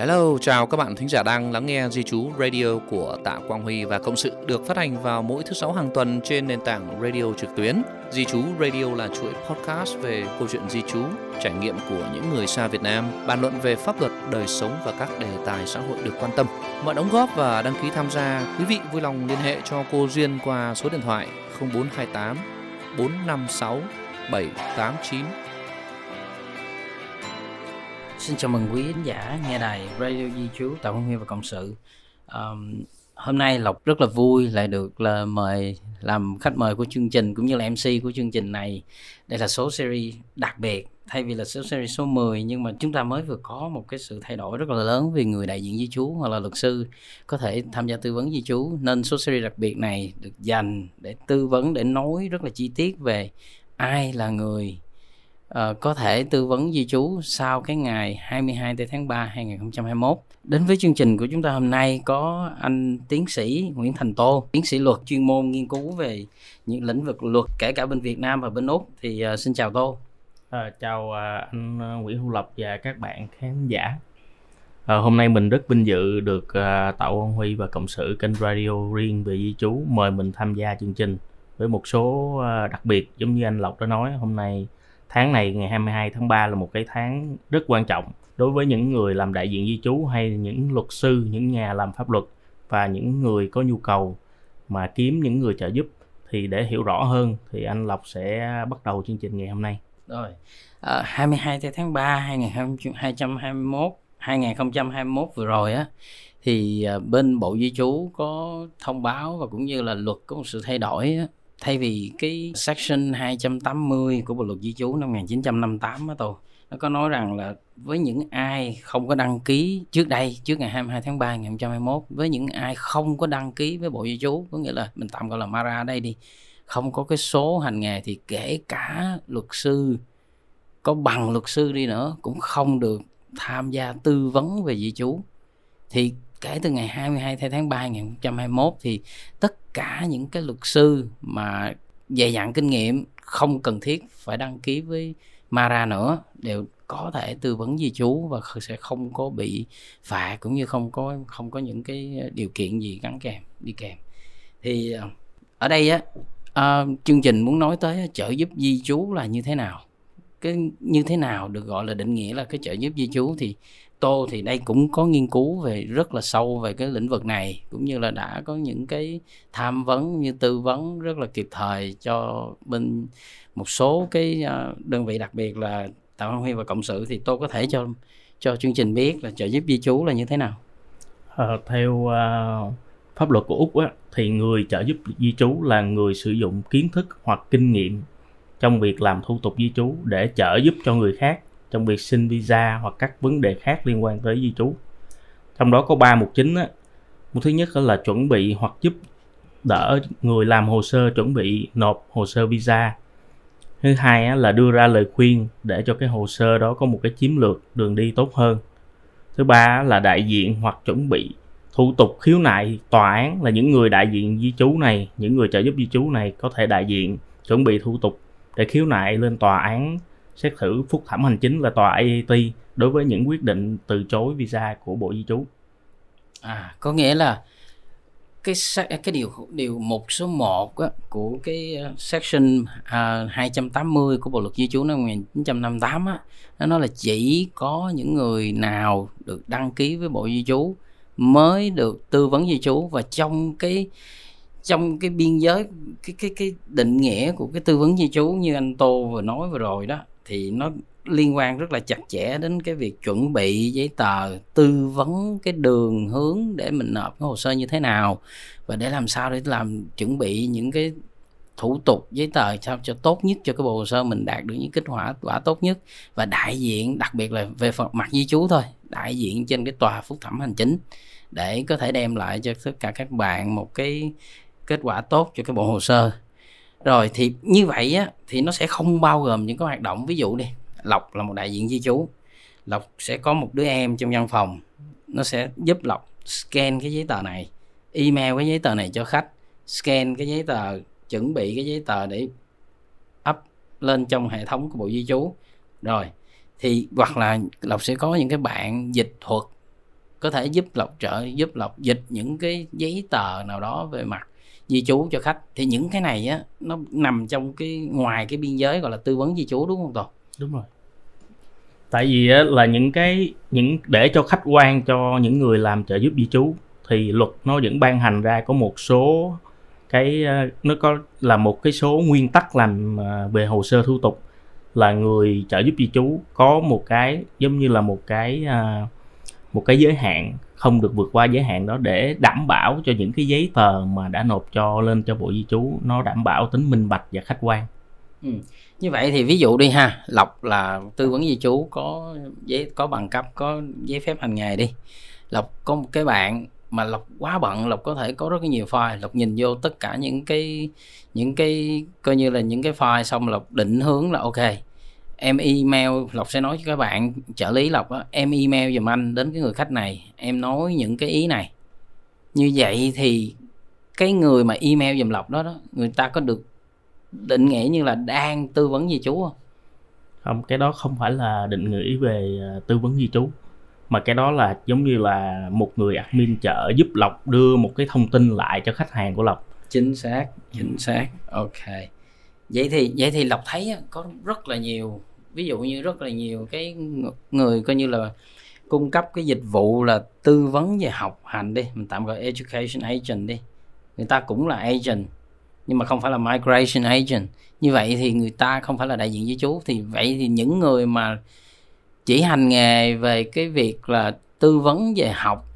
Hello, chào các bạn thính giả đang lắng nghe Di Chú Radio của Tạ Quang Huy và Cộng sự được phát hành vào mỗi thứ sáu hàng tuần trên nền tảng radio trực tuyến. Di Chú Radio là chuỗi podcast về câu chuyện di Chú, trải nghiệm của những người xa Việt Nam, bàn luận về pháp luật, đời sống và các đề tài xã hội được quan tâm. Mọi đóng góp và đăng ký tham gia, quý vị vui lòng liên hệ cho cô Duyên qua số điện thoại 0428 456 789 Xin chào mừng quý khán giả nghe đài Radio Di Trú Tạ Quang Huy và Cộng sự. Um, hôm nay Lộc rất là vui lại được là mời làm khách mời của chương trình cũng như là MC của chương trình này. Đây là số series đặc biệt thay vì là số series số 10 nhưng mà chúng ta mới vừa có một cái sự thay đổi rất là lớn vì người đại diện di chú hoặc là luật sư có thể tham gia tư vấn di chú nên số series đặc biệt này được dành để tư vấn để nói rất là chi tiết về ai là người uh, có thể tư vấn di trú sau cái ngày 22 tháng 3 2021. Đến với chương trình của chúng ta hôm nay có anh tiến sĩ Nguyễn Thành Tô, tiến sĩ luật chuyên môn nghiên cứu về những lĩnh vực luật kể cả bên Việt Nam và bên Úc. Thì uh, xin chào Tô. À, chào uh, anh Nguyễn Hữu Lập và các bạn khán giả. À, hôm nay mình rất vinh dự được uh, Tạo Quang Huy và Cộng sự kênh radio riêng về di trú mời mình tham gia chương trình với một số uh, đặc biệt giống như anh Lộc đã nói hôm nay tháng này ngày 22 tháng 3 là một cái tháng rất quan trọng đối với những người làm đại diện di trú hay những luật sư, những nhà làm pháp luật và những người có nhu cầu mà kiếm những người trợ giúp thì để hiểu rõ hơn thì anh Lộc sẽ bắt đầu chương trình ngày hôm nay. Rồi. Ờ, à, 22 tháng 3 2021 2021 vừa rồi á thì ờ, bên Bộ Di trú có thông báo và cũng như là luật có một sự thay đổi á, thay vì cái section 280 của bộ luật di trú năm 1958 á, tôi nó có nói rằng là với những ai không có đăng ký trước đây trước ngày 22 tháng 3 ngày 2021 với những ai không có đăng ký với bộ di trú có nghĩa là mình tạm gọi là Mara ở đây đi không có cái số hành nghề thì kể cả luật sư có bằng luật sư đi nữa cũng không được tham gia tư vấn về di trú thì kể từ ngày 22 tháng 3 2021 thì tất cả những cái luật sư mà dày dặn kinh nghiệm không cần thiết phải đăng ký với Mara nữa đều có thể tư vấn di trú và sẽ không có bị phạt cũng như không có không có những cái điều kiện gì gắn kèm đi kèm. Thì ờ, ở đây á à, chương trình muốn nói tới trợ giúp di trú là như thế nào? Cái như thế nào được gọi là định nghĩa là cái trợ giúp di trú thì tô thì đây cũng có nghiên cứu về rất là sâu về cái lĩnh vực này cũng như là đã có những cái tham vấn như tư vấn rất là kịp thời cho bên một số cái à, đơn vị đặc biệt là tạo huy và cộng sự. Thì tôi có thể cho cho chương trình biết là trợ giúp di trú là như thế nào? Ờ, à, theo uh, pháp luật của úc á, thì người trợ giúp di trú là người sử dụng kiến thức hoặc kinh nghiệm trong việc làm thủ tục di trú để trợ giúp cho người khác trong việc xin visa hoặc các vấn đề khác liên quan tới di trú. Trong đó có ba mục chính á. Mục thứ nhất là chuẩn bị hoặc giúp đỡ người làm hồ sơ chuẩn bị nộp hồ sơ visa. Thứ hai á, là đưa ra lời khuyên để cho cái hồ sơ đó có một cái chiến lược đường đi tốt hơn. Thứ ba là đại diện hoặc chuẩn bị thủ tục khiếu nại tòa án là những người đại diện di trú này, những người trợ giúp di trú này có thể đại diện chuẩn bị thủ tục để khiếu nại lên tòa án xét xử phúc thẩm hành chính là tòa AAT đối với những quyết định từ chối visa của Bộ Di trú. À, có nghĩa là cái cái điều điều một số 1 á, của cái ờ, section à, 280 của Bộ luật di trú năm 1958 á, nó nói là chỉ có những người nào được đăng ký với Bộ Di trú mới được tư vấn di trú và trong cái trong cái biên giới cái cái cái định nghĩa của cái tư vấn di trú như anh Tô vừa nói vừa rồi đó thì nó liên quan rất là chặt chẽ đến cái việc chuẩn bị giấy tờ, tư vấn cái đường hướng để mình nộp cái hồ sơ như thế nào và để làm sao để làm, chuẩn bị những cái thủ tục giấy tờ sao cho tốt nhất cho cái bộ hồ sơ mình đạt được những kết quả quả tốt nhất và đại diện, đặc biệt là về phần mặt di chú thôi, đại diện trên cái tòa phúc thẩm hành chính để có thể đem lại cho tất cả các bạn một cái kết quả tốt cho cái bộ hồ sơ rồi thì như vậy á thì nó sẽ không bao gồm những cái hoạt động ví dụ đi lộc là một đại diện di chú, lộc sẽ có một đứa em trong văn phòng nó sẽ giúp lộc scan cái giấy tờ này email cái giấy tờ này cho khách scan cái giấy tờ chuẩn bị cái giấy tờ để up lên trong hệ thống của bộ di chú, rồi thì hoặc là lộc sẽ có những cái bạn dịch thuật có thể giúp lộc trợ giúp lộc dịch những cái giấy tờ nào đó về mặt di trú cho khách. Thì những cái này á nó nằm trong cái ngoài cái biên giới gọi là tư vấn di trú đúng không toàn đúng rồi. Tại vì á, là những cái những để cho khách quan cho những người làm trợ giúp di trú thì luật nó vẫn ban hành ra có một số cái ờ, nó có là một cái số nguyên tắc làm ờ, về hồ sơ thủ tục là người trợ giúp di trú có một cái giống như là một cái uh, một cái giới hạn, không được vượt qua giới hạn đó để đảm bảo cho những cái giấy tờ mà đã nộp cho lên cho bộ di trú, nó đảm bảo tính minh bạch và khách quan. Ừ. như vậy thì ví dụ đi ha, lộc là tư vấn di trú có giấy, có bằng cấp, có giấy phép hành nghề đi. Lộc có một cái bạn mà lộc quá bận, lộc có thể có rất nhiều file. Lộc nhìn vô tất cả những cái những cái, coi như là những cái file xong lộc định hướng là ok em email lộc sẽ nói cho các bạn trợ lý lộc á em email giùm anh đến cái người khách này em nói những cái ý này. Như vậy thì cái người mà email giùm lộc đó đó người ta có được định nghĩa như là đang tư vấn gì chú không? Không cái đó không phải là định nghĩa về ờ, tư vấn di trú mà cái đó là giống như là một người admin chợ giúp lộc đưa một cái thông tin lại cho khách hàng của lộc. Chính xác chính xác. Ok. Vậy thì vậy thì lộc thấy có rất là nhiều ví dụ như rất là nhiều cái người coi như là cung cấp cái dịch vụ là tư vấn về học hành đi, mình tạm gọi education agent đi. Người ta cũng là agent, nhưng mà không phải là migration agent. Như vậy thì người ta không phải là đại diện với chú. Thì vậy thì những người mà chỉ hành nghề về cái việc là tư vấn về học,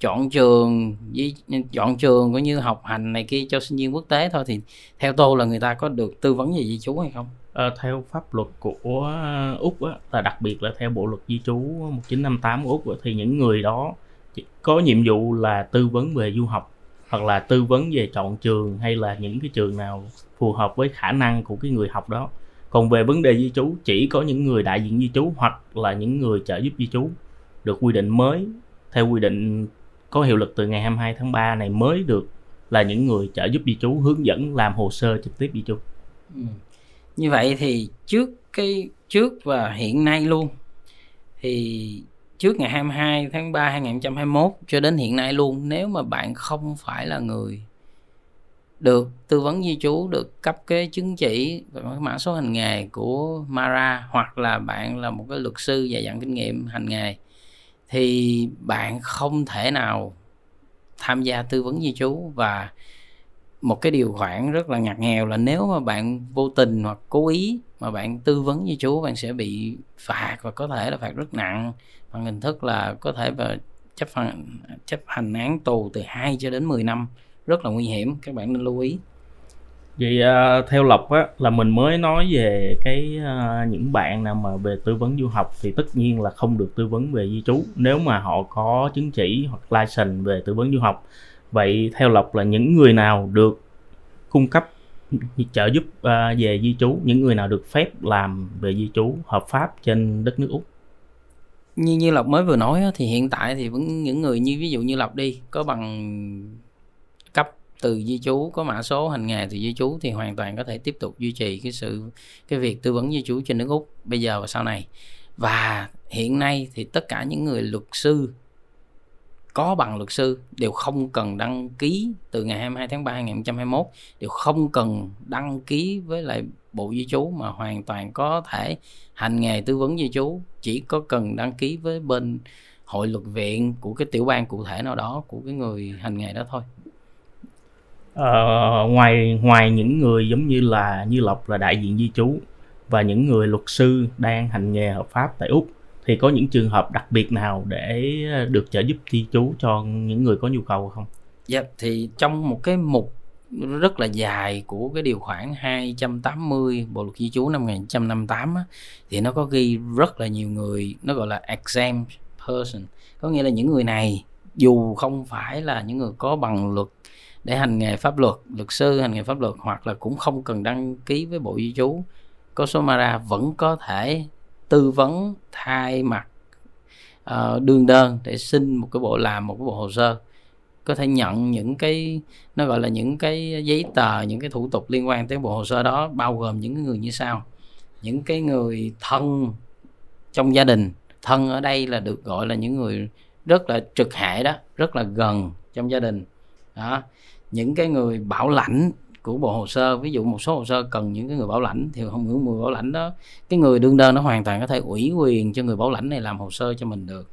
chọn trường, với chọn trường cũng như học hành này kia cho sinh viên quốc tế thôi thì theo tôi là người ta có được tư vấn về với chú hay không? Ờ, theo pháp luật của úc á, là đặc biệt là theo bộ luật di trú 1958 của úc á, thì những người đó có nhiệm vụ là tư vấn về du học hoặc là tư vấn về chọn trường hay là những cái trường nào phù hợp với khả năng của cái người học đó còn về vấn đề di trú chỉ có những người đại diện di trú hoặc là những người trợ giúp di trú được quy định mới theo quy định có hiệu lực từ ngày 22 tháng 3 này mới được là những người trợ giúp di trú hướng dẫn làm hồ sơ trực tiếp di trú. Ừ. Như vậy thì trước cái, trước và hiện nay luôn, thì trước ngày 22 tháng 3 2021 cho đến hiện nay luôn, nếu mà bạn không phải là người được tư vấn di trú, được cấp cái chứng chỉ cái mã số hành nghề của Mara, hoặc là bạn là một cái luật sư dày dặn kinh nghiệm hành nghề, thì bạn không thể nào tham gia tư vấn di trú và một cái điều khoản rất là ngặt nghèo là nếu mà bạn vô tình hoặc cố ý mà bạn tư vấn với chú bạn sẽ bị phạt và có thể là phạt rất nặng. Bằng hình thức là có thể và chấp hành chấp hành án tù từ 2 cho đến 10 năm. Rất là nguy hiểm các bạn nên lưu ý. Vậy uh, theo lộc á là mình mới nói về cái uh, những bạn nào mà về tư vấn du học thì tất nhiên là không được tư vấn về di trú nếu mà họ có chứng chỉ hoặc license về tư vấn du học vậy theo lộc là những người nào được cung cấp trợ giúp uh, về di trú? Những người nào được phép làm về di trú hợp pháp trên đất nước úc? Như như lộc mới vừa nói thì hiện tại thì vẫn những người như ví dụ như lộc đi có bằng cấp từ di trú có mã số hành nghề từ di trú thì hoàn toàn có thể tiếp tục duy trì cái sự cái việc tư vấn di trú trên nước úc bây giờ và sau này. Và hiện nay thì tất cả những người luật sư có bằng luật sư đều không cần đăng ký từ ngày 22 tháng 3 2021 đều không cần đăng ký với lại bộ di trú mà hoàn toàn có thể hành nghề tư vấn di trú. Chỉ có cần đăng ký với bên hội luật viện của cái tiểu bang cụ thể nào đó của cái người hành nghề đó thôi. Ờ, ngoài ngoài những người giống như là như lộc là đại diện di trú và những người luật sư đang hành nghề hợp pháp tại úc thì có những trường hợp đặc biệt nào để ờ, được trợ giúp di trú cho những người có nhu cầu không? Dạ thì trong một cái mục rất là dài của cái điều khoản 280 Bộ luật di trú năm 1958 á, thì nó có ghi rất là nhiều người nó gọi là exempt person có nghĩa là những người này dù không phải là những người có bằng luật để hành nghề pháp luật luật sư hành nghề pháp luật hoặc là cũng không cần đăng ký với bộ di trú có số mara vẫn có thể tư vấn thay mặt uh, đương đơn để xin một cái bộ làm một cái bộ hồ sơ. Có thể nhận những cái nó gọi là những cái giấy tờ những cái thủ tục liên quan tới bộ hồ sơ đó bao gồm những người như sau. Những cái người thân trong gia đình thân ở đây là được gọi là những người rất là trực hệ đó rất là gần trong gia đình. Đó. Những cái người bảo lãnh của bộ hồ sơ ví dụ một số hồ sơ cần những cái người bảo lãnh thì không những người bảo lãnh đó, cái người đương đơn nó hoàn toàn có thể ủy quyền cho người bảo lãnh này làm hồ sơ cho mình được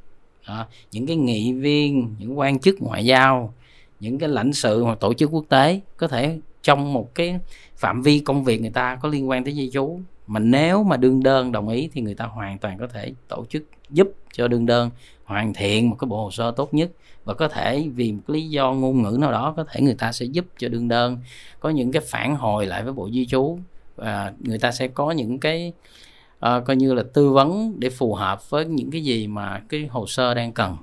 đó. những cái nghị viên, những quan chức ngoại giao, những cái lãnh sự hoặc tổ chức quốc tế có thể trong một cái phạm vi công việc người ta có liên quan tới di trú mà nếu mà đương đơn đồng ý thì người ta hoàn toàn có thể tổ chức giúp cho đương đơn hoàn thiện một cái bộ hồ sơ tốt nhất và có thể vì một lý do ngôn ngữ nào đó có thể người ta sẽ giúp cho đương đơn. Có những cái phản hồi lại với bộ di trú và người ta sẽ có những cái uh, coi như là tư vấn để phù hợp với những cái gì mà cái hồ sơ đang cần.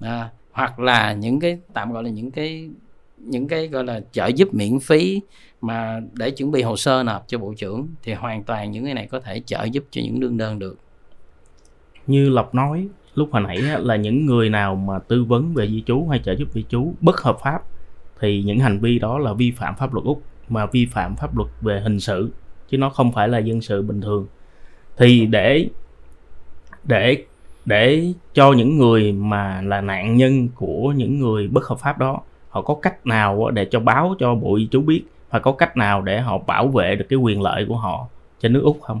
À, hoặc là những cái tạm gọi là những cái những cái gọi là trợ giúp miễn phí mà để chuẩn bị hồ sơ nộp cho bộ trưởng thì hoàn toàn những cái này có thể trợ giúp cho những đương đơn được. Như lộc nói lúc hồi nãy là những người nào mà tư vấn về di trú hay trợ giúp di trú bất hợp pháp, thì những hành vi đó là vi phạm pháp luật úc, mà vi phạm pháp luật về hình sự, chứ nó không phải là dân sự bình thường. Thì để để để cho những người mà là nạn nhân của những người bất hợp pháp đó, họ có cách nào để cho báo cho bộ di chú biết, và có cách nào để họ bảo vệ được cái quyền lợi của họ trên nước úc không?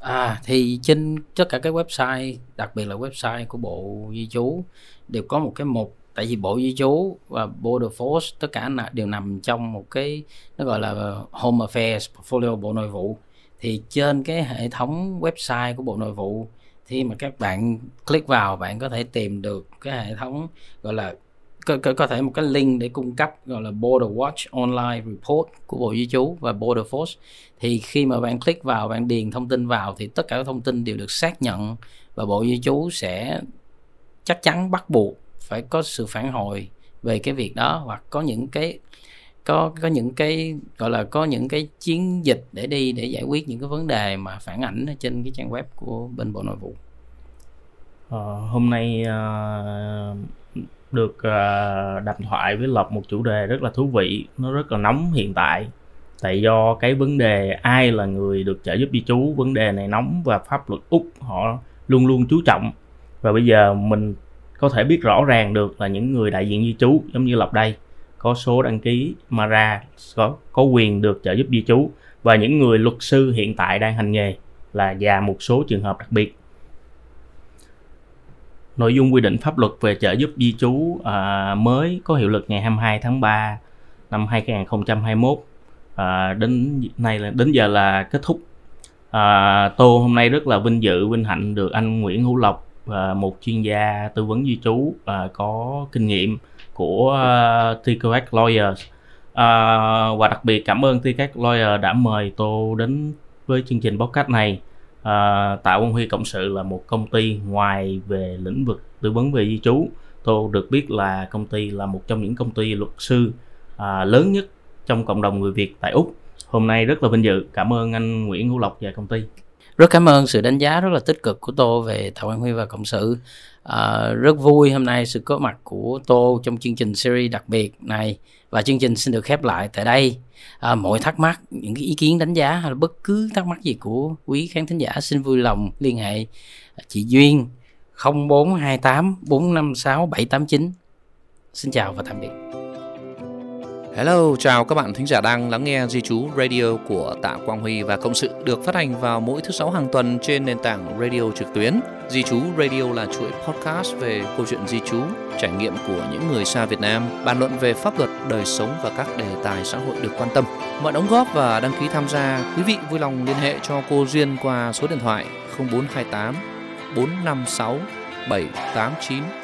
À thì trên tất cả các website, đặc biệt là website của Bộ Di trú đều có một cái mục tại vì Bộ Di trú và Border Force tất cả đều nằm trong một cái nó gọi là Home Affairs Portfolio Bộ Nội vụ. Thì trên cái hệ thống website của Bộ Nội vụ khi mà các bạn click vào bạn có thể tìm được cái hệ thống gọi là có, có, có thể một cái link để cung cấp gọi là Border Watch Online Report của Bộ Di trú và Border Force thì khi mà bạn click vào bạn điền thông tin vào thì tất cả các thông tin đều được xác nhận và Bộ Di trú sẽ chắc chắn bắt buộc phải có sự phản hồi về cái việc đó hoặc có những cái có có những cái gọi là có những cái chiến dịch để đi để giải quyết những cái vấn đề mà phản ảnh ở trên cái trang web của bên Bộ Nội vụ. Ờ, hôm nay uh, được uh, đàm thoại với lộc một chủ đề rất là thú vị nó rất là nóng hiện tại. Tại do cái vấn đề ai là người được trợ giúp di trú vấn đề này nóng và pháp luật úc họ luôn luôn chú trọng. Và bây giờ mình có thể biết rõ ràng được là những người đại diện di trú giống như lộc đây có số đăng ký mà ra có có quyền được trợ giúp di trú. Và những người luật sư hiện tại đang hành nghề là và một số trường hợp đặc biệt nội dung quy định pháp luật về trợ giúp di trú à, mới có hiệu lực ngày 22 tháng 3 năm 2021 à, đến nay là đến giờ là kết thúc. À, tô hôm nay rất là vinh dự vinh hạnh được anh Nguyễn Hữu Lộc à, một chuyên gia tư vấn di trú à, có kinh nghiệm của à, uh, TQX Lawyers. À, và đặc biệt cảm ơn TQX Lawyer đã mời tô đến với chương trình podcast này à, Tạo Quang Huy Cộng sự là một công ty ngoài về lĩnh vực tư vấn về di trú. Tôi được biết là công ty là một trong những công ty luật sư à, lớn nhất trong cộng đồng người Việt tại Úc hôm nay rất là vinh dự. Cảm ơn anh Nguyễn Hữu Lộc và công ty. Rất cảm ơn sự đánh giá rất là tích cực của tô về Tạ Quang Huy và cộng sự. À, rất vui hôm nay sự có mặt của tô trong chương trình series đặc biệt này. Và chương trình xin được khép lại tại đây. À, mọi thắc mắc những cái ý kiến đánh giá hay là bất cứ thắc mắc gì của quý khán thính giả xin vui lòng liên hệ. À, chị Duyên 0428 456 789 Xin chào và tạm biệt. Hello, chào các bạn thính giả đang lắng nghe Di Chú Radio của Tạ Quang Huy và Cộng sự được phát hành vào mỗi thứ sáu hàng tuần trên nền tảng radio trực tuyến. Di Chú Radio là chuỗi podcast về câu chuyện di Chú, trải nghiệm của những người xa Việt Nam, bàn luận về pháp luật, đời sống và các đề tài xã hội được quan tâm. Mọi đóng góp và đăng ký tham gia, quý vị vui lòng liên hệ cho cô Duyên qua số điện thoại 0428 456 789